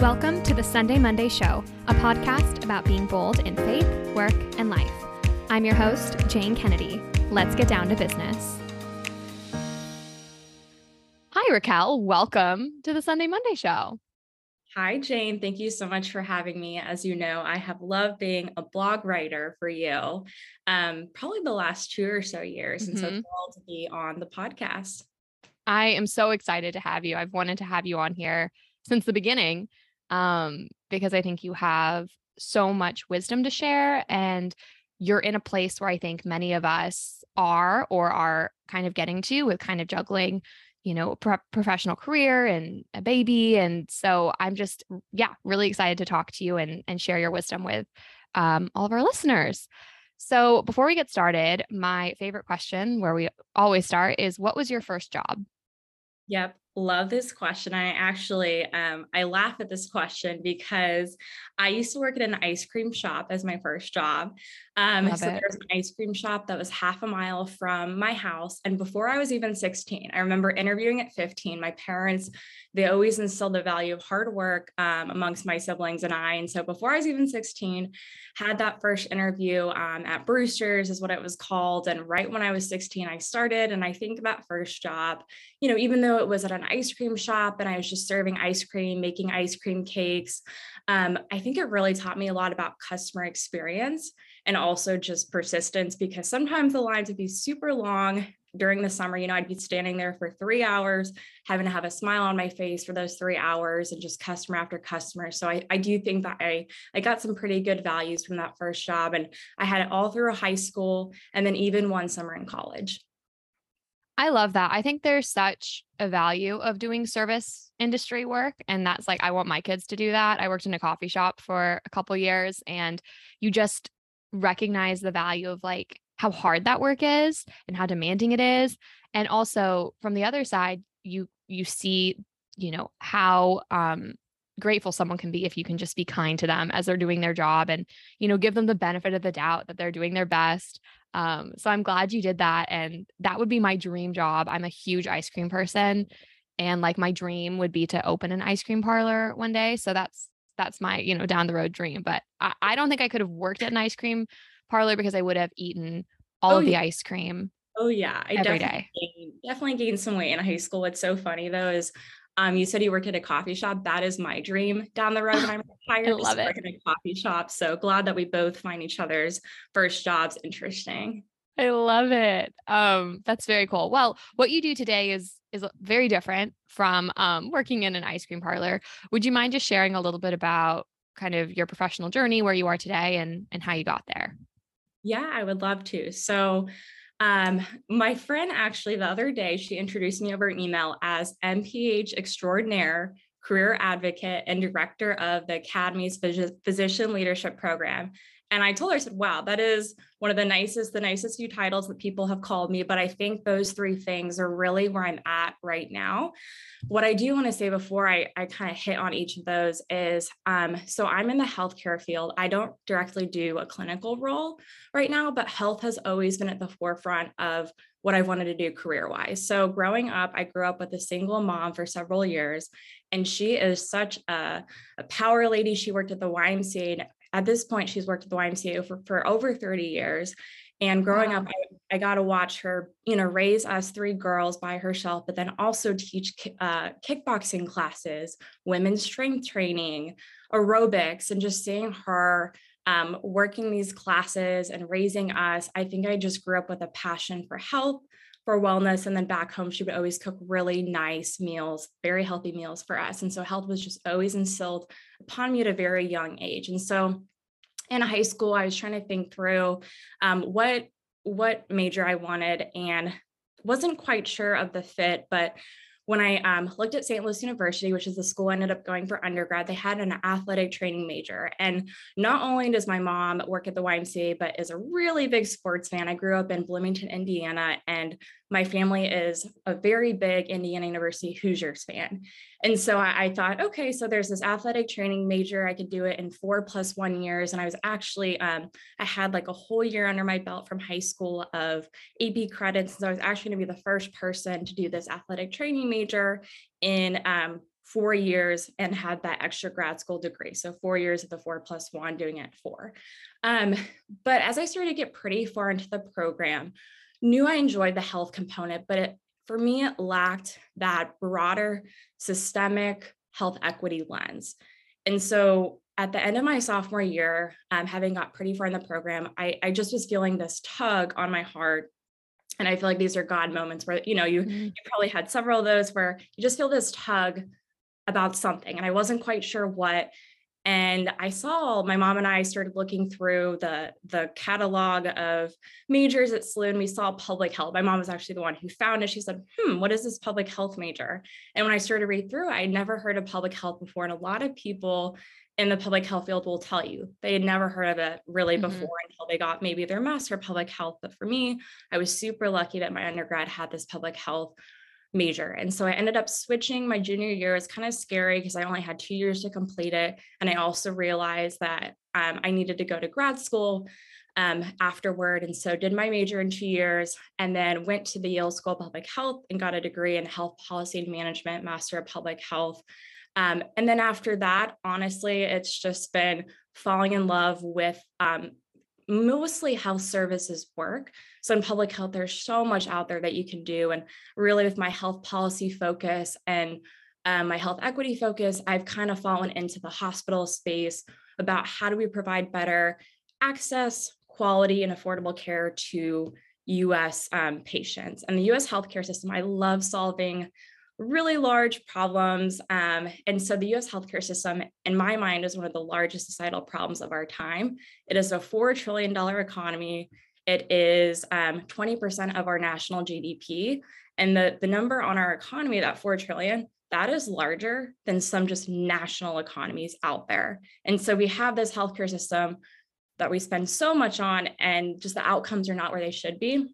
Welcome to the Sunday Monday Show, a podcast about being bold in faith, work, and life. I'm your host, Jane Kennedy. Let's get down to business. Hi, Raquel. Welcome to the Sunday Monday Show. Hi, Jane. Thank you so much for having me. As you know, I have loved being a blog writer for you um, probably the last two or so years. Mm-hmm. And so mm-hmm. thrilled to be on the podcast. I am so excited to have you. I've wanted to have you on here since the beginning um, because I think you have so much wisdom to share and you're in a place where I think many of us are or are kind of getting to with kind of juggling you know, pro- professional career and a baby. And so I'm just, yeah, really excited to talk to you and, and share your wisdom with um, all of our listeners. So before we get started, my favorite question where we always start is what was your first job? Yep love this question. I actually um, I laugh at this question because I used to work at an ice cream shop as my first job. Um, so there's an ice cream shop that was half a mile from my house. And before I was even 16, I remember interviewing at 15. My parents, they always instilled the value of hard work um, amongst my siblings and I. And so before I was even 16, had that first interview um, at Brewster's is what it was called. And right when I was 16, I started. And I think that first job, you know, even though it was at an ice cream shop and I was just serving ice cream, making ice cream cakes, um, I think it really taught me a lot about customer experience and also just persistence because sometimes the lines would be super long during the summer. You know, I'd be standing there for three hours, having to have a smile on my face for those three hours and just customer after customer. So I, I do think that I, I got some pretty good values from that first job. And I had it all through high school and then even one summer in college. I love that. I think there's such a value of doing service industry work. And that's like, I want my kids to do that. I worked in a coffee shop for a couple years and you just recognize the value of like how hard that work is and how demanding it is. And also from the other side, you you see, you know, how um grateful someone can be if you can just be kind to them as they're doing their job and you know give them the benefit of the doubt that they're doing their best um, so I'm glad you did that. And that would be my dream job. I'm a huge ice cream person. And like my dream would be to open an ice cream parlor one day. So that's that's my, you know, down the road dream. But I, I don't think I could have worked at an ice cream parlor because I would have eaten all oh, of the ice cream. Oh yeah. I every definitely day. Gained, definitely gained some weight in high school. What's so funny though is um, you said you worked at a coffee shop. That is my dream down the road when I'm retired. I love it. Work in a coffee shop. So glad that we both find each other's first jobs interesting. I love it. Um, that's very cool. Well, what you do today is is very different from um, working in an ice cream parlor. Would you mind just sharing a little bit about kind of your professional journey, where you are today, and and how you got there? Yeah, I would love to. So um, my friend actually the other day, she introduced me over email as MPH extraordinaire, career advocate, and director of the Academy's Physician Leadership Program. And I told her, I said, wow, that is one of the nicest, the nicest few titles that people have called me. But I think those three things are really where I'm at right now. What I do want to say before I, I kind of hit on each of those is um, so I'm in the healthcare field. I don't directly do a clinical role right now, but health has always been at the forefront of what I've wanted to do career wise. So growing up, I grew up with a single mom for several years, and she is such a, a power lady. She worked at the YMCA at this point, she's worked at the YMCA for, for over 30 years. And growing wow. up, I, I, got to watch her, you know, raise us three girls by herself, but then also teach uh, kickboxing classes, women's strength training, aerobics, and just seeing her um, working these classes and raising us. I think I just grew up with a passion for health, for wellness. And then back home, she would always cook really nice meals, very healthy meals for us. And so health was just always instilled upon me at a very young age. And so in high school, I was trying to think through um, what what major I wanted and wasn't quite sure of the fit, but when I um, looked at St. Louis University, which is the school I ended up going for undergrad, they had an athletic training major. And not only does my mom work at the YMCA, but is a really big sports fan. I grew up in Bloomington, Indiana, and my family is a very big Indiana University Hoosiers fan. And so I, I, thought, okay, so there's this athletic training major. I could do it in four plus one years. And I was actually, um, I had like a whole year under my belt from high school of AP credits. So I was actually going to be the first person to do this athletic training major in um, four years and had that extra grad school degree. So four years of the four plus one, doing it four. Um, but as I started to get pretty far into the program, knew I enjoyed the health component, but it, for me, it lacked that broader systemic health equity lens. And so at the end of my sophomore year, um, having got pretty far in the program, I, I just was feeling this tug on my heart and I feel like these are God moments where, you know, you, mm-hmm. you probably had several of those where you just feel this tug about something. And I wasn't quite sure what. And I saw my mom and I started looking through the, the catalog of majors at SLU and we saw public health. My mom was actually the one who found it. She said, hmm, what is this public health major? And when I started to read through, I had never heard of public health before. And a lot of people in the public health field will tell you they had never heard of it really mm-hmm. before until they got maybe their master of public health. But for me, I was super lucky that my undergrad had this public health major. And so I ended up switching my junior year. It's kind of scary because I only had two years to complete it. And I also realized that um, I needed to go to grad school um, afterward. And so did my major in two years and then went to the Yale School of Public Health and got a degree in health policy and management, master of public health. Um, and then after that, honestly, it's just been falling in love with um, mostly health services work. So in public health, there's so much out there that you can do. And really, with my health policy focus and um, my health equity focus, I've kind of fallen into the hospital space about how do we provide better access, quality, and affordable care to US um, patients. And the US healthcare system, I love solving really large problems. Um, and so the US healthcare system, in my mind, is one of the largest societal problems of our time. It is a $4 trillion economy. It is um, 20% of our national GDP. And the, the number on our economy, that 4 trillion, that is larger than some just national economies out there. And so we have this healthcare system that we spend so much on, and just the outcomes are not where they should be.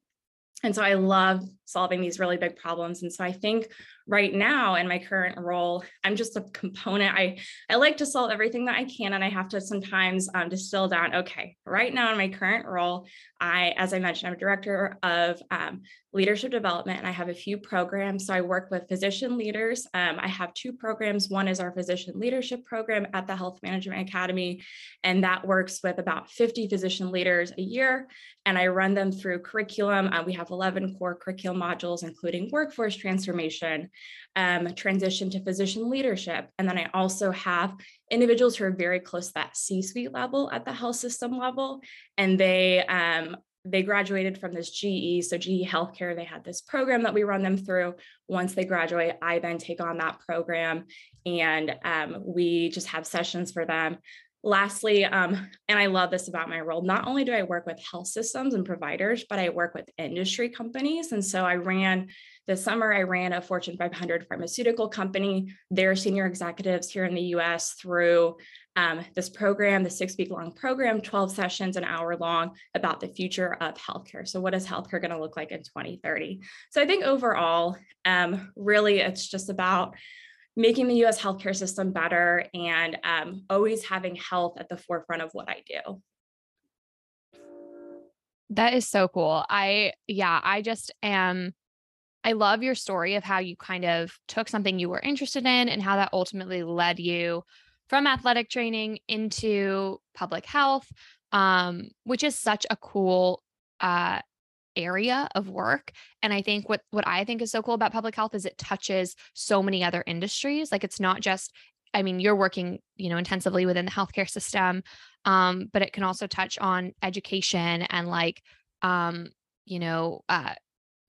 And so I love solving these really big problems. And so I think right now in my current role i'm just a component. I i like to solve everything that i can and i have to sometimes um, distill down okay right now in my current role i as i mentioned i'm a director of um, leadership development and i have a few programs. So i work with physician leaders. Um, i have two programs. One is our physician leadership program at the health management academy and that works with about 50 physician leaders a year and i run them through curriculum. Uh, we have 11 core curriculum modules including workforce transformation um, transition to physician leadership. And then I also have individuals who are very close to that C-suite level at the health system level, and they um, they graduated from this GE, so GE Healthcare. They had this program that we run them through. Once they graduate, I then take on that program, and um, we just have sessions for them Lastly, um, and I love this about my role, not only do I work with health systems and providers, but I work with industry companies. And so I ran this summer, I ran a Fortune 500 pharmaceutical company, their senior executives here in the US through um, this program, the six week long program, 12 sessions, an hour long about the future of healthcare. So, what is healthcare going to look like in 2030? So, I think overall, um, really, it's just about making the US healthcare system better and um, always having health at the forefront of what I do. That is so cool. I, yeah, I just am. I love your story of how you kind of took something you were interested in and how that ultimately led you from athletic training into public health, um, which is such a cool uh, area of work and i think what what i think is so cool about public health is it touches so many other industries like it's not just i mean you're working you know intensively within the healthcare system um, but it can also touch on education and like um, you know uh,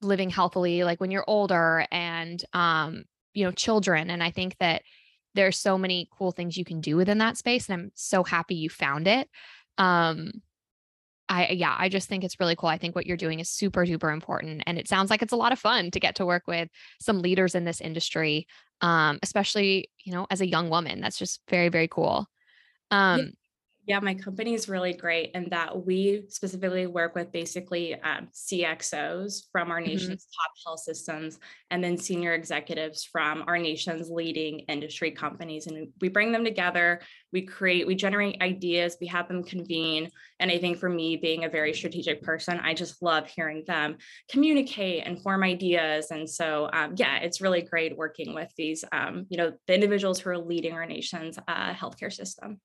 living healthily like when you're older and um, you know children and i think that there's so many cool things you can do within that space and i'm so happy you found it um I yeah, I just think it's really cool. I think what you're doing is super duper important and it sounds like it's a lot of fun to get to work with some leaders in this industry um especially, you know, as a young woman. That's just very very cool. Um Yeah, my company is really great in that we specifically work with basically um, CXOs from our Mhm. nation's top health systems and then senior executives from our nation's leading industry companies. And we bring them together, we create, we generate ideas, we have them convene. And I think for me, being a very strategic person, I just love hearing them communicate and form ideas. And so, um, yeah, it's really great working with these, um, you know, the individuals who are leading our nation's uh, healthcare system.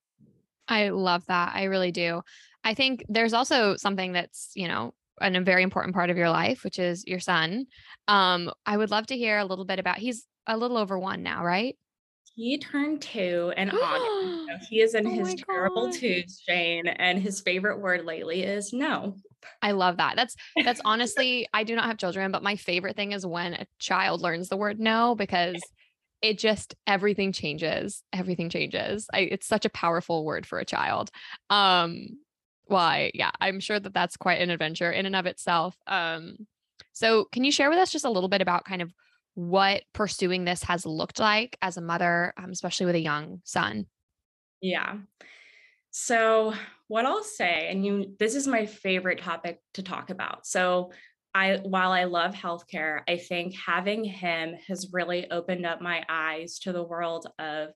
I love that. I really do. I think there's also something that's, you know, and a very important part of your life, which is your son. Um, I would love to hear a little bit about he's a little over one now, right? He turned two in August. So oh he is in his terrible god. twos, Jane, and his favorite word lately is no. I love that. That's that's honestly, I do not have children, but my favorite thing is when a child learns the word no because it just everything changes. Everything changes. I, it's such a powerful word for a child. Um, why? Yeah, I'm sure that that's quite an adventure in and of itself. Um, so can you share with us just a little bit about kind of what pursuing this has looked like as a mother, um, especially with a young son? Yeah. So what I'll say, and you this is my favorite topic to talk about. So I while I love healthcare, I think having him has really opened up my eyes to the world of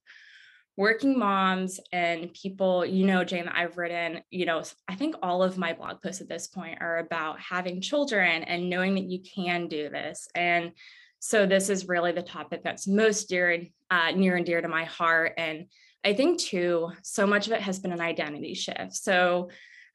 working moms and people, you know, Jane, I've written, you know, I think all of my blog posts at this point are about having children and knowing that you can do this. And so this is really the topic that's most dear, uh, near and dear to my heart. And I think too, so much of it has been an identity shift. So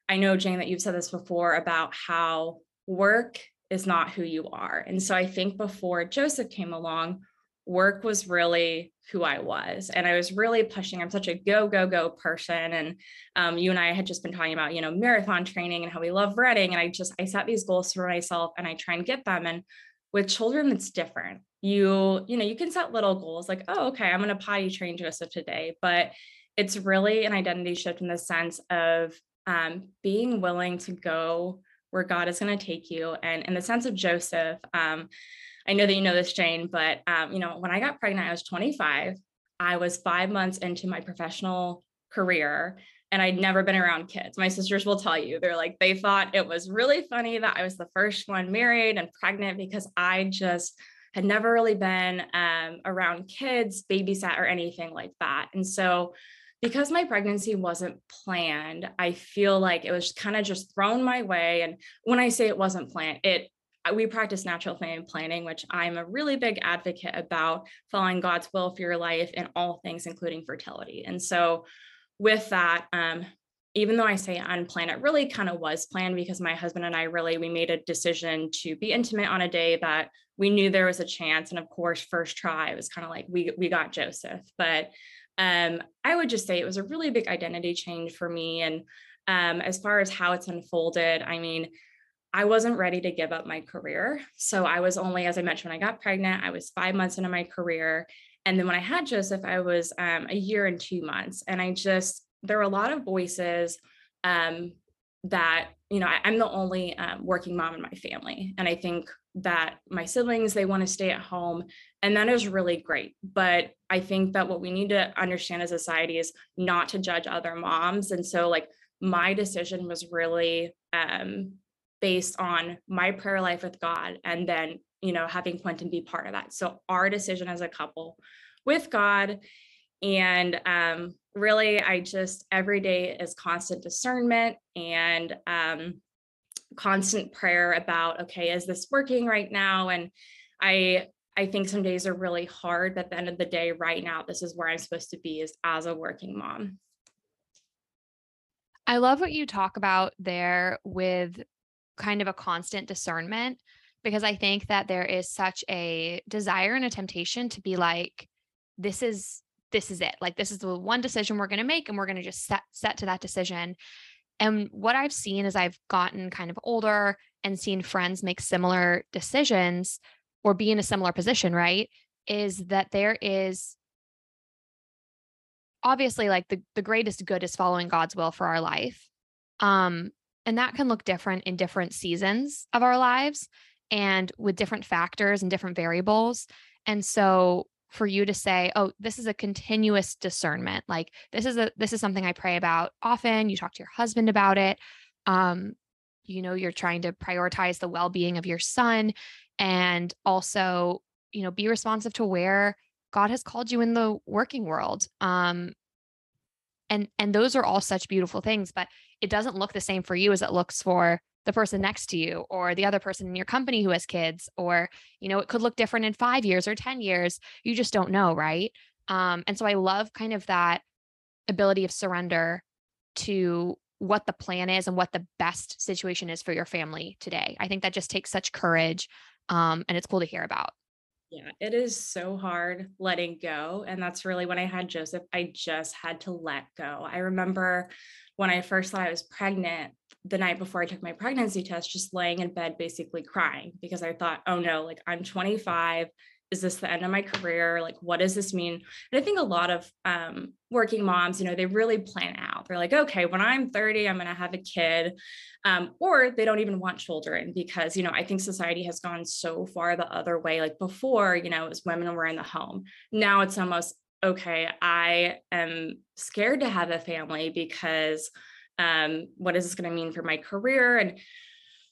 I know, Jane, that you've said this before about how work is not who you are. And so I think before Joseph came along, work was really who I was. And I was really pushing. I'm such a go, go, go person. And um, you and I had just been talking about, you know, marathon training and how we love running. And I just, I set these goals for myself and I try and get them. And with children, it's different. You, you know, you can set little goals like, oh, okay, I'm going to potty train Joseph today. But it's really an identity shift in the sense of um, being willing to go where God is going to take you. And in the sense of Joseph, um, I know that you know this, Jane, but um, you know, when I got pregnant, I was 25. I was five months into my professional career and I'd never been around kids. My sisters will tell you, they're like, they thought it was really funny that I was the first one married and pregnant because I just had never really been um, around kids, babysat, or anything like that. And so, because my pregnancy wasn't planned, I feel like it was kind of just thrown my way. And when I say it wasn't planned, it we practice natural family planning, which I'm a really big advocate about following God's will for your life in all things, including fertility. And so, with that, um, even though I say unplanned, it really kind of was planned because my husband and I really we made a decision to be intimate on a day that we knew there was a chance. And of course, first try it was kind of like we we got Joseph. But um, I would just say it was a really big identity change for me. And um, as far as how it's unfolded, I mean, I wasn't ready to give up my career. So I was only, as I mentioned, when I got pregnant, I was five months into my career. And then when I had Joseph, I was um, a year and two months. And I just, there were a lot of voices um, that, you know, I, I'm the only um, working mom in my family. And I think that my siblings, they want to stay at home. And that is really great. But I think that what we need to understand as a society is not to judge other moms. And so, like, my decision was really um, based on my prayer life with God and then, you know, having Quentin be part of that. So our decision as a couple with God. And um, really, I just every day is constant discernment and um, constant prayer about, okay, is this working right now? And I I think some days are really hard, but at the end of the day, right now, this is where I'm supposed to be is as a working mom. I love what you talk about there with kind of a constant discernment because I think that there is such a desire and a temptation to be like, this is this is it. Like this is the one decision we're going to make and we're going to just set set to that decision. And what I've seen as I've gotten kind of older and seen friends make similar decisions or be in a similar position, right? Is that there is obviously like the the greatest good is following God's will for our life. Um and that can look different in different seasons of our lives and with different factors and different variables. And so for you to say, "Oh, this is a continuous discernment. Like this is a this is something I pray about often. You talk to your husband about it. Um, you know, you're trying to prioritize the well-being of your son and also, you know, be responsive to where God has called you in the working world. Um, and and those are all such beautiful things, but it doesn't look the same for you as it looks for the person next to you or the other person in your company who has kids or you know it could look different in 5 years or 10 years you just don't know right um, and so i love kind of that ability of surrender to what the plan is and what the best situation is for your family today i think that just takes such courage um, and it's cool to hear about yeah, it is so hard letting go. And that's really when I had Joseph, I just had to let go. I remember when I first thought I was pregnant, the night before I took my pregnancy test, just laying in bed, basically crying because I thought, oh no, like I'm 25 is this the end of my career? Like what does this mean? And i think a lot of um, working moms you know they really plan out. They're like okay when i'm 30 i'm going to have a kid um, or they don't even want children because you know i think society has gone so far the other way. Like before you know as women were in the home. Now it's almost okay i am scared to have a family because um, what is this going to mean for my career? And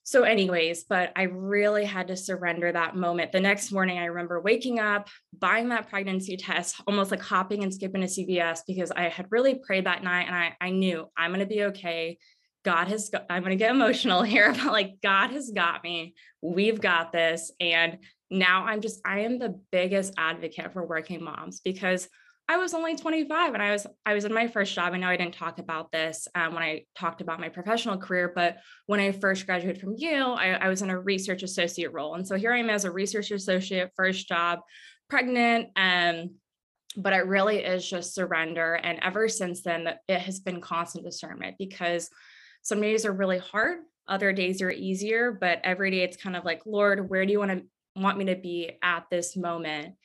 so anyways but i really had to surrender that moment. The next morning i remember waking up buying that pregnancy test almost like hopping and skipping to cvs because i had really prayed that night and i, I knew i'm going to be okay. God has got, i'm going to get emotional here but like god has got me. We've got this and now i'm just i am the biggest advocate for working moms because I was only 25 and I was I was in my first job. I know I didn't talk about this um, when I talked about my professional career, but when I first graduated from Yale, I, I was in a research associate role, and so here I am as a research associate, first job, pregnant, and um, but it really is just surrender. And ever since then, it has been constant discernment because some days are really hard, other days are easier, but every day it's kind of like, Lord, where do you want to want me to be at this moment?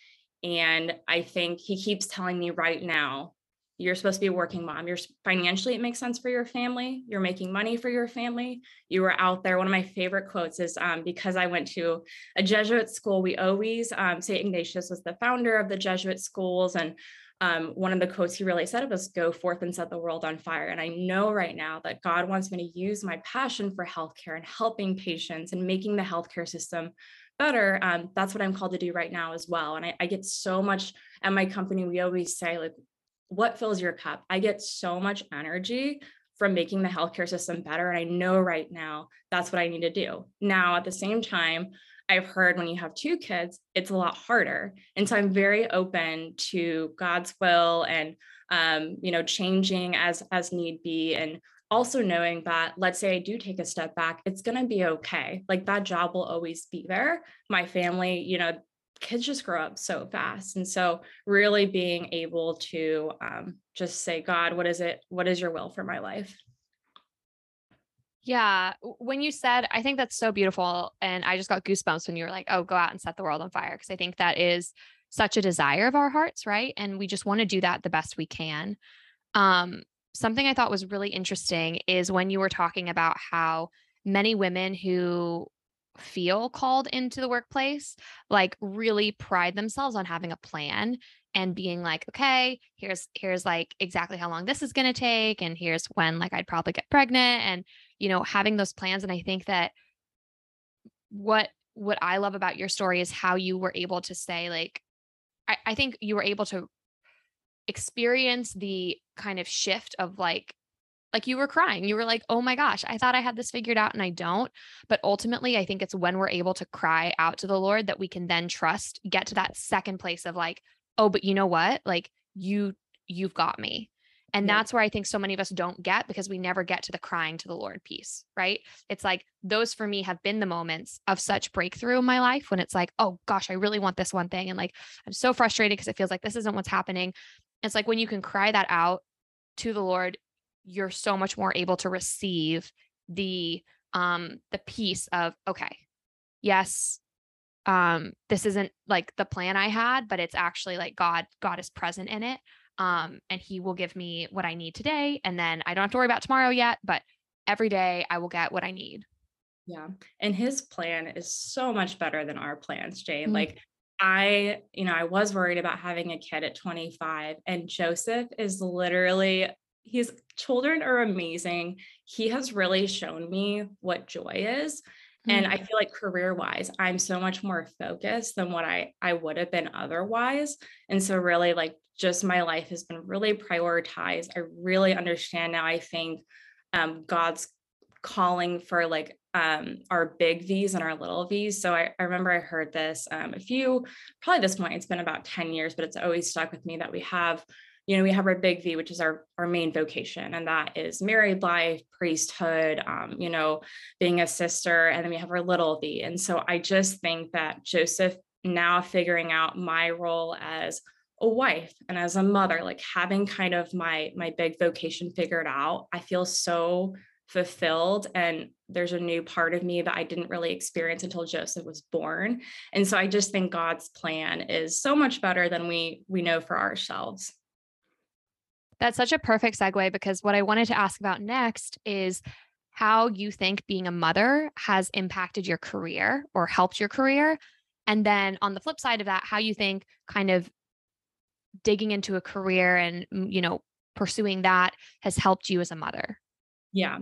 And I think he keeps telling me right now, you're supposed to be a working mom. You're financially, it makes sense for your family. You're making money for your family. You were out there. One of my favorite quotes is um, because I went to a Jesuit school, we always, um, St. Ignatius was the founder of the Jesuit schools. And um, one of the quotes he really said was go forth and set the world on fire. And I know right now that God wants me to use my passion for healthcare and helping patients and making the healthcare system better um, that's what i'm called to do right now as well. And I, I get so much at my company we always say like what fills your cup? I get so much energy from making the healthcare system better and i know right now that's what i need to do. Now at the same time i've heard when you have two kids it's a lot harder. And so i'm very open to god's will and um, you know changing as as need be and also knowing that let's say I do take a step back, it's going to be okay. Like that job will always be there. My family, you know, kids just grow up so fast. And so really being able to um, just say, God, what is it? What is your will for my life? Yeah. When you said, I think that's so beautiful. And I just got goosebumps when you were like, oh, go out and set the world on fire. Cause I think that is such a desire of our hearts, right? And we just want to do that the best we can. Um, something I thought was really interesting is when you were talking about how many women who feel called into the workplace like really pride themselves on having a plan and being like okay here's here's like exactly how long this is going to take and here's when like I'd probably get pregnant and you know having those plans and I think that what what I love about your story is how you were able to say like I, I think you were able to experience the kind of shift of like like you were crying you were like oh my gosh i thought i had this figured out and i don't but ultimately i think it's when we're able to cry out to the lord that we can then trust get to that second place of like oh but you know what like you you've got me and that's where I think so many of us don't get because we never get to the crying to the Lord piece, right? It's like those for me have been the moments of such breakthrough in my life when it's like, oh gosh, I really want this one thing. And like, I'm so frustrated because it feels like this isn't what's happening. It's like when you can cry that out to the Lord, you're so much more able to receive the um the peace of okay, yes, um this isn't like the plan I had, but it's actually like God God is present in it. Um and he will give me what I need today and then I don't have to worry about tomorrow yet, but every day I will get what I need. Yeah. And his plan is so much better than our plans, Jane. Mm-hmm. Like I, you know, I was worried about having a kid at 25 and Joseph is literally his children are amazing. He has really shown me what joy is. And I Mm. feel like career wise, I'm so much more focused than what I I would have been otherwise. And so really like just my life has been really prioritized. I really understand now, I think um, God's calling for like um, our big V's and our little V's. So I, I remember I heard this um, a few, probably this point, it's been about 10 years, but it's always stuck with me that we have, you know, we have our big V, which is our, our main vocation, and that is married life, priesthood, um, you know, being a sister, and then we have our little V. And so I just think that Joseph now figuring out my role as a wife and as a mother like having kind of my my big vocation figured out i feel so fulfilled and there's a new part of me that I didn't really experience until Joseph was born. And so I just think God's plan is so much better than we we know for ourselves. That's such a perfect segue because what I wanted to ask about next is how you think being a mother has impacted your career or helped your career. And then on the flip side of that, how you think kind of digging into a career and, you know, pursuing that has helped you as a mother. Yeah.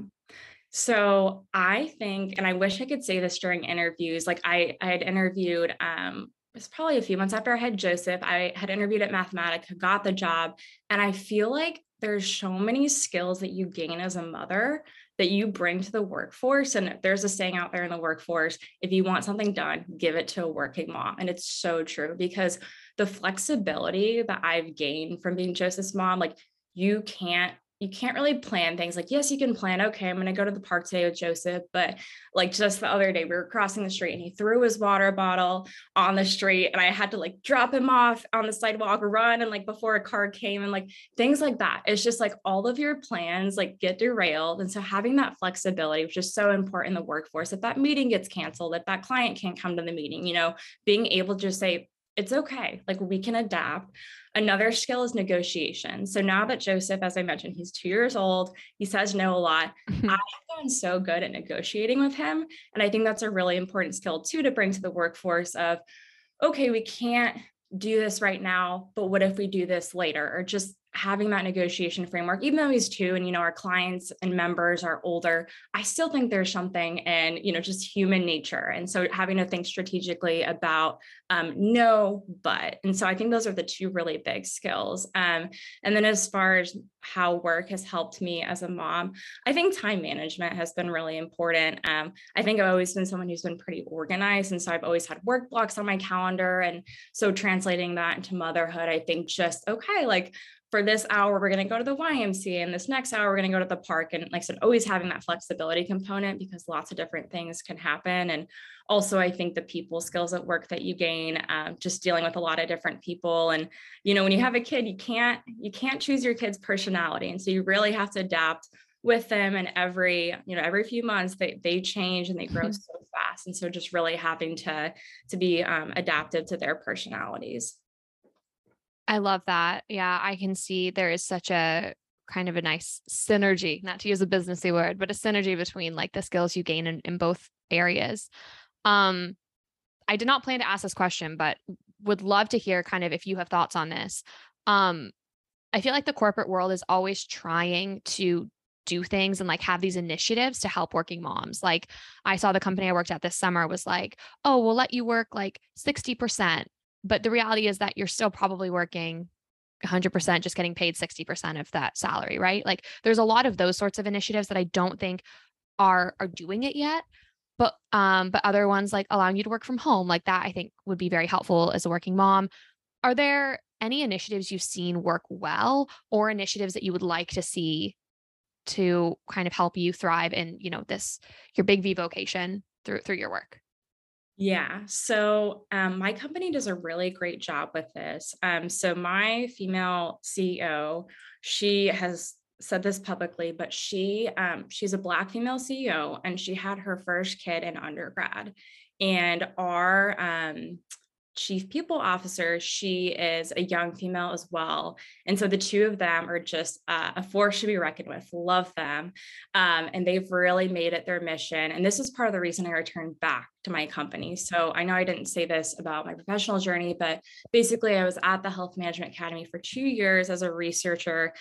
So I think, and I wish I could say this during interviews, like I, I had interviewed, um, it was probably a few months after I had Joseph. I had interviewed at Mathematica, got the job, and I feel like there's so many skills that you gain as a mother that you bring to the workforce. And there's a saying out there in the workforce if you want something done, give it to a working mom. And it's so true because the flexibility that I've gained from being Joseph's mom, like you can't you can't really plan things like yes you can plan okay i'm going to go to the park today with joseph but like just the other day we were crossing the street and he threw his water bottle on the street and i had to like drop him off on the sidewalk run and like before a car came and like things like that it's just like all of your plans like get derailed and so having that flexibility which is so important in the workforce if that meeting gets canceled if that client can't come to the meeting you know being able to just say it's okay. Like we can adapt. Another skill is negotiation. So now that Joseph, as I mentioned, he's two years old, he says no a lot. Mm-hmm. I have gotten so good at negotiating with him. And I think that's a really important skill too to bring to the workforce of, okay, we can't do this right now, but what if we do this later? Or just having that negotiation framework, even though he's two and, you know, our clients and members are older, I still think there's something in, you know, just human nature. And so having to think strategically about um, no, but. And so I think those are the two really big skills. Um, and then as far as how work has helped me as a mom, I think time management has been really important. Um, I think I've always been someone who's been pretty organized. And so I've always had work blocks on my calendar. And so translating that into motherhood, I think just, okay, like for this hour, we're going to go to the YMCA, and this next hour, we're going to go to the park. And like I said, always having that flexibility component because lots of different things can happen. And also, I think the people skills at work that you gain, uh, just dealing with a lot of different people. And you know, when you have a kid, you can't you can't choose your kid's personality, and so you really have to adapt with them and every you know every few months they they change and they grow so fast and so just really having to to be um, adaptive to their personalities I love that. Yeah, I can see there is such a kind of a nice synergy, not to use a businessy word, but a synergy between like the skills you gain in, in both areas. Um, I did not plan to ask this question, but would love to hear kind of if you have thoughts on this. Um, I feel like the corporate world is always trying to do things and like have these initiatives to help working moms. Like I saw the company I worked at this summer was like, "Oh, we'll let you work like 60%." But the reality is that you're still probably working 100% just getting paid 60% of that salary, right? Like there's a lot of those sorts of initiatives that I don't think are are doing it yet. But um but other ones like allowing you to work from home like that I think would be very helpful as a working mom. Are there any initiatives you've seen work well or initiatives that you would like to see to kind of help you thrive in, you know, this your big V vocation through through your work? Yeah. So um, my company does a really great job with this. Um, so my female CEO, she has said this publicly, but she um, she's a black female CEO, and she had her first kid in undergrad. And our um, chief people officer, she is a young female as well. And so the two of them are just uh, a force to be reckoned with. Love them. Um, and they've really made it their mission. And this is part of the reason I returned back to my company. So I know I didn't say this about my professional journey, but basically, I was at the Health Management Academy for two years as a researcher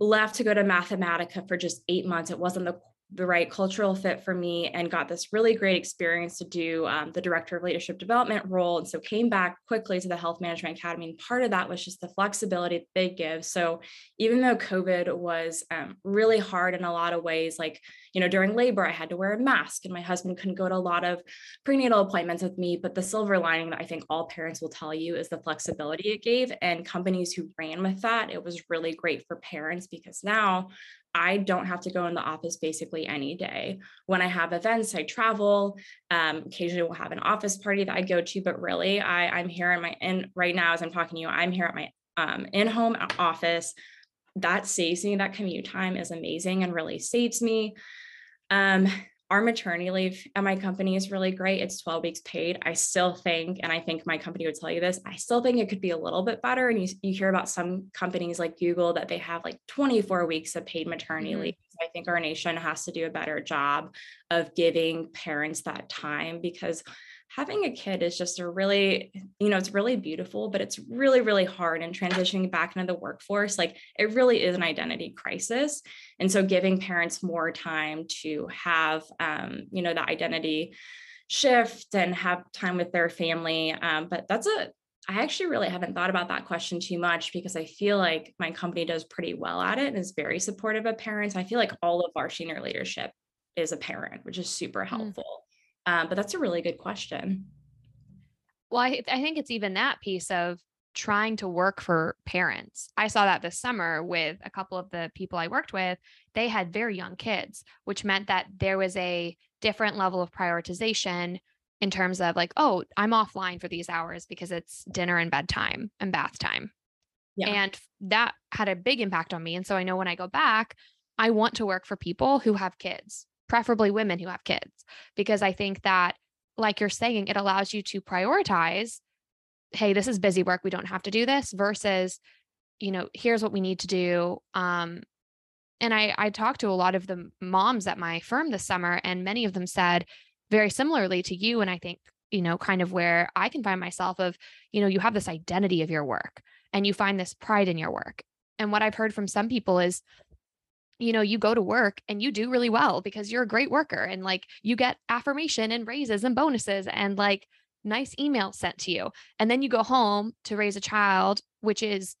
left to go to Mathematica for just eight months. It wasn't the the right cultural fit for me and got this really great experience to do um, the director of leadership development role. And so came back quickly to the health management academy. And part of that was just the flexibility they give. So even though covid was um, really hard in a lot of ways like you know during labor i had to wear a mask and my husband couldn't go to a lot of prenatal appointments with me. But the silver lining that i think all parents will tell you is the flexibility it gave. And companies who ran with that it was really great for parents because now I don't have to go in the office basically any day. When I have events, I travel. Um, occasionally, we'll have an office party that I go to, but really, I, I'm here in my in right now as I'm talking to you. I'm here at my um, in-home office. That saves me. That commute time is amazing and really saves me. Um, our maternity leave at my company is really great. It's 12 weeks paid. I still think, and I think my company would tell you this, I still think it could be a little bit better. And you, you hear about some companies like Google that they have like 24 weeks of paid maternity mm-hmm. leave. I think our nation has to do a better job of giving parents that time because having a kid is just a really, you know, it's really beautiful, but it's really, really hard and transitioning back into the workforce. Like it really is an identity crisis. And so giving parents more time to have, um, you know, that identity shift and have time with their family. Um, but that's a, I actually really haven't thought about that question too much because I feel like my company does pretty well at it and is very supportive of parents. I feel like all of our senior leadership is a parent, which is super mm. helpful. Mm. Um, but that's a really good question. Well, I, I think it's even that piece of trying to work for parents. I saw that this summer with a couple of the people I worked with. They had very young kids, which meant that there was a different level of prioritization in terms of like, oh, I'm offline for these hours because it's dinner and bedtime and bath time. Yeah. And that had a big impact on me. And so I know when I go back, I want to work for people who have kids preferably women who have kids, because I think that, like you're saying, it allows you to prioritize hey, this is busy work. We don't have to do this versus, you know, here's what we need to do. Um, and I, I talked to a lot of the moms at my firm this summer, and many of them said very similarly to you. And I think, you know, kind of where I can find myself of, you know, you have this identity of your work and you find this pride in your work. And what I've heard from some people is you know, you go to work and you do really well because you're a great worker and like you get affirmation and raises and bonuses and like nice emails sent to you. And then you go home to raise a child, which is,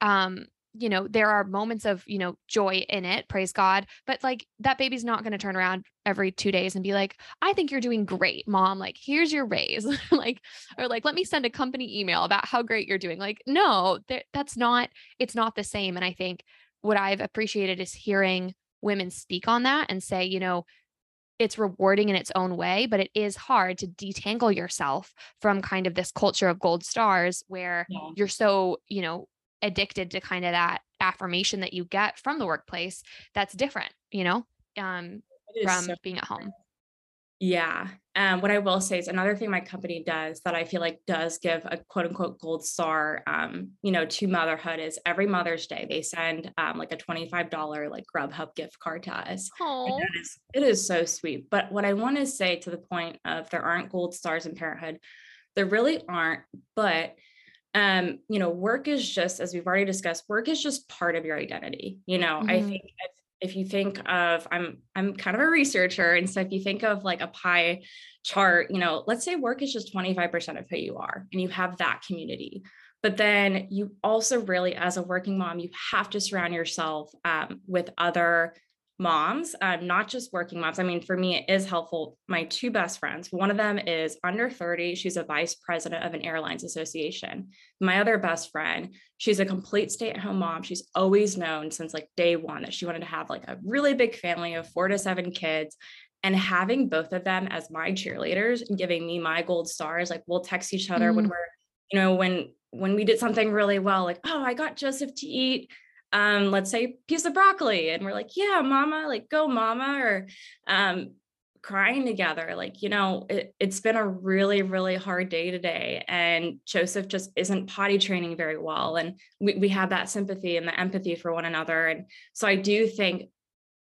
um, you know, there are moments of, you know, joy in it, praise God, but like that baby's not going to turn around every two days and be like, I think you're doing great, mom. Like, here's your raise. like, or like, let me send a company email about how great you're doing. Like, no, that's not, it's not the same. And I think what I've appreciated is hearing women speak on that and say, you know, it's rewarding in its own way, but it is hard to detangle yourself from kind of this culture of gold stars where yeah. you're so, you know, addicted to kind of that affirmation that you get from the workplace that's different, you know, um, from so being at home. Yeah. Um, what I will say is another thing my company does that I feel like does give a quote unquote gold star, um, you know, to motherhood is every Mother's Day they send um, like a twenty five dollar like Grubhub gift card to us. Is, it is so sweet. But what I want to say to the point of there aren't gold stars in parenthood, there really aren't. But um, you know, work is just as we've already discussed, work is just part of your identity. You know, mm-hmm. I think if you think of i'm i'm kind of a researcher and so if you think of like a pie chart you know let's say work is just 25% of who you are and you have that community. But then you also really as a working mom you have to surround yourself um, with other moms, um, not just working moms. I mean, for me, it is helpful. My two best friends, one of them is under 30. She's a vice president of an airlines association. My other best friend, she's a complete stay at home mom. She's always known since like day one that she wanted to have like a really big family of four to seven kids. And having both of them as my cheerleaders and giving me my gold stars, like we'll text each other mm. when we're, you know, when when we did something really well, like, oh, I got Joseph to eat um, let's say piece of broccoli. And we're like yeah mama like go mama or um, crying together. Like you know it, it's been a really really hard day today. And joseph just isn't potty training very well. And we, we have that sympathy and the empathy for one another. And so i do think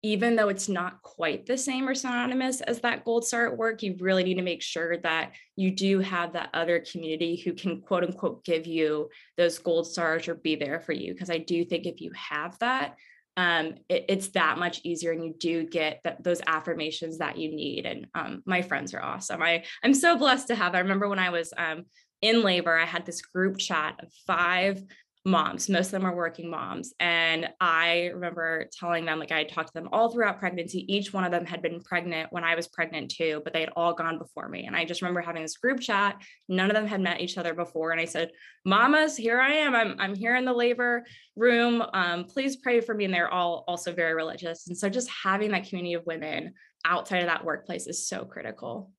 even though it's not quite the same or synonymous as that gold star at work, you really need to make sure that you do have that other community who can quote unquote give you those gold stars or be there for you. Because I do think if you have that, um, it, it's that much easier and you do get th- those affirmations that you need. And um, my friends are awesome. I, I'm so blessed to have. I remember when I was um, in labor, I had this group chat of five moms. Most of them are working moms. And I remember telling them, like, I talked to them all throughout pregnancy. Each one of them had been pregnant when I was pregnant too, but they had all gone before me. And I just remember having this group chat. None of them had met each other before. And I said, Mamas, here I am. I'm, I'm here in the labor room. Um, please pray for me. And they're all also very religious. And so just having that community of women outside of that workplace is so critical.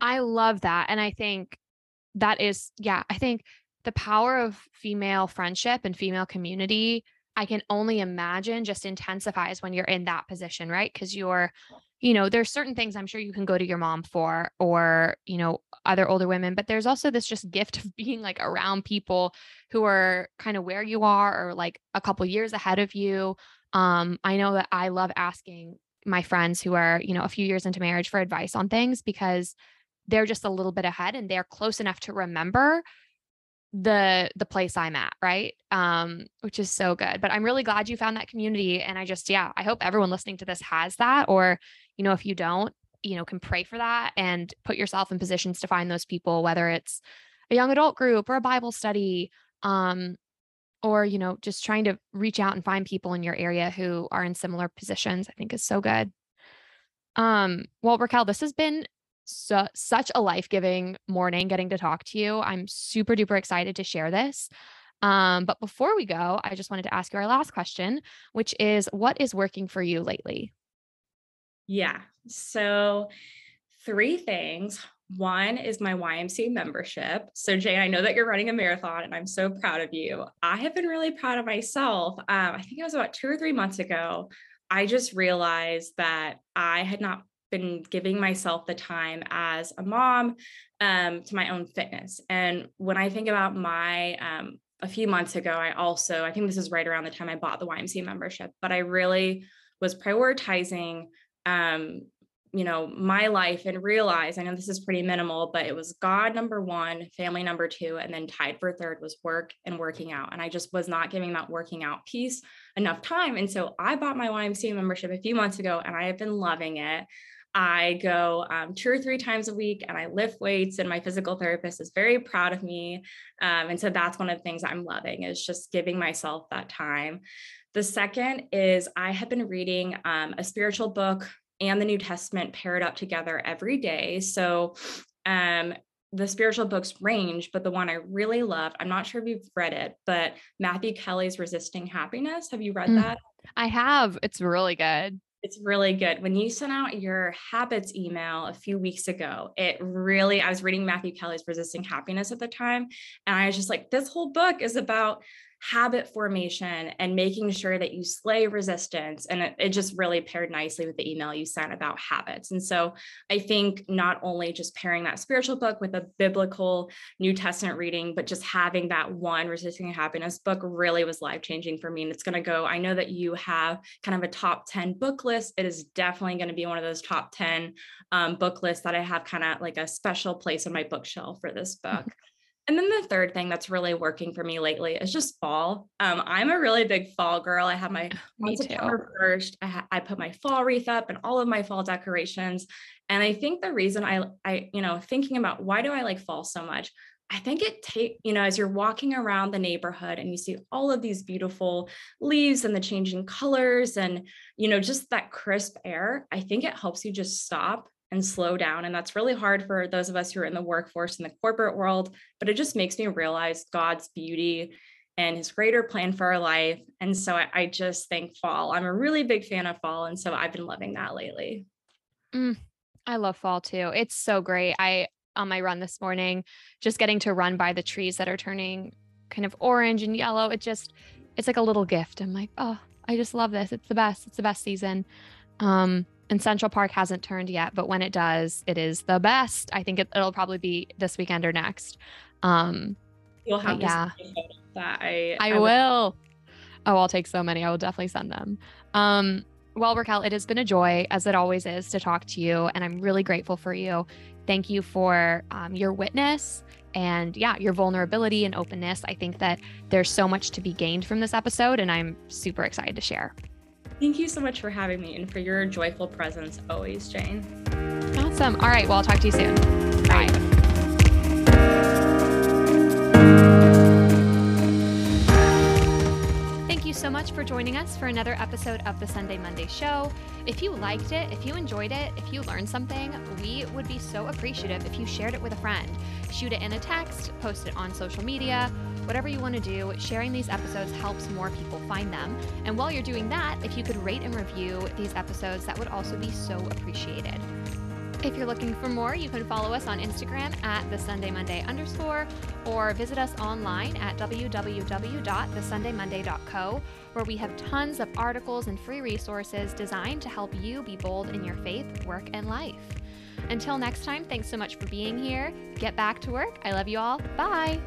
I love that. And I think that is, yeah, I think the power of female friendship and female community, I can only imagine just intensifies when you're in that position, right? Because you're, you know, there's certain things I'm sure you can go to your mom for or, you know, other older women, but there's also this just gift of being like around people who are kind of where you are or like a couple years ahead of you. Um, I know that I love asking my friends who are, you know, a few years into marriage for advice on things because they're just a little bit ahead and they're close enough to remember the the place I'm at, right? Um, which is so good. But I'm really glad you found that community. And I just, yeah, I hope everyone listening to this has that. Or, you know, if you don't, you know, can pray for that and put yourself in positions to find those people, whether it's a young adult group or a Bible study, um, or, you know, just trying to reach out and find people in your area who are in similar positions, I think is so good. Um, well, Raquel, this has been so, such a life giving morning getting to talk to you. I'm super duper excited to share this. Um, but before we go, I just wanted to ask you our last question, which is what is working for you lately? Yeah. So, three things. One is my YMCA membership. So, Jay, I know that you're running a marathon and I'm so proud of you. I have been really proud of myself. Um, I think it was about two or three months ago. I just realized that I had not been giving myself the time as a mom um, to my own fitness. And when I think about my, um, a few months ago, I also, I think this is right around the time I bought the YMCA membership, but I really was prioritizing, um, you know, my life and realized, I know this is pretty minimal, but it was God number one, family number two, and then tied for third was work and working out. And I just was not giving that working out piece enough time. And so I bought my YMCA membership a few months ago and I have been loving it. I go um, two or three times a week and I lift weights, and my physical therapist is very proud of me. Um, and so that's one of the things I'm loving is just giving myself that time. The second is I have been reading um, a spiritual book and the New Testament paired up together every day. So um, the spiritual books range, but the one I really love, I'm not sure if you've read it, but Matthew Kelly's Resisting Happiness. Have you read mm, that? I have. It's really good. It's really good. When you sent out your habits email a few weeks ago, it really, I was reading Matthew Kelly's Resisting Happiness at the time. And I was just like, this whole book is about habit formation and making sure that you slay resistance. And it, it, just really paired nicely with the email you sent about habits. And so I think not only just pairing that spiritual book with a biblical New Testament reading, but just having that one resisting happiness book really was life changing for me. And it's going to go, I know that you have kind of a top 10 book list. It is definitely going to be one of those top 10 um, book lists that I have kind of like a special place on my bookshelf for this book. And then the third thing that's really working for me lately is just fall. Um, I'm a really big fall girl. I have my me September first. I, ha- I put my fall wreath up and all of my fall decorations. And I think the reason I, I, you know, thinking about why do I like fall so much? I think it take, you know, as you're walking around the neighborhood and you see all of these beautiful leaves and the changing colors and, you know, just that crisp air, I think it helps you just stop and slow down. And that's really hard for those of us who are in the workforce in the corporate world, but it just makes me realize God's beauty and his greater plan for our life. And so I, I just think fall. I'm a really big fan of fall. And so I've been loving that lately. Mm, I love fall too. It's so great. I, on my run this morning, just getting to run by the trees that are turning kind of orange and yellow. It just, it's like a little gift. I'm like, oh, I just love this. It's the best. It's the best season. Um, and Central Park hasn't turned yet, but when it does, it is the best. I think it, will probably be this weekend or next. Um, You'll have yeah. that. I I, I will. Oh, I'll take so many. I will definitely send them. Um, well, Raquel, it has been a joy, as it always is, to talk to you, and I'm really grateful for you. Thank you for um, your witness and yeah, your vulnerability and openness. I think that there's so much to be gained from this episode, and I'm super excited to share. Thank you so much for having me and for your joyful presence always, Jane. Awesome. All right. Well, I'll talk to you soon. Bye. Bye. So much for joining us for another episode of the Sunday Monday Show. If you liked it, if you enjoyed it, if you learned something, we would be so appreciative if you shared it with a friend. Shoot it in a text, post it on social media, whatever you want to do. Sharing these episodes helps more people find them. And while you're doing that, if you could rate and review these episodes, that would also be so appreciated. If you're looking for more, you can follow us on Instagram at the Sunday Monday underscore or visit us online at www.thesundaymonday.co, where we have tons of articles and free resources designed to help you be bold in your faith, work, and life. Until next time, thanks so much for being here. Get back to work. I love you all. Bye.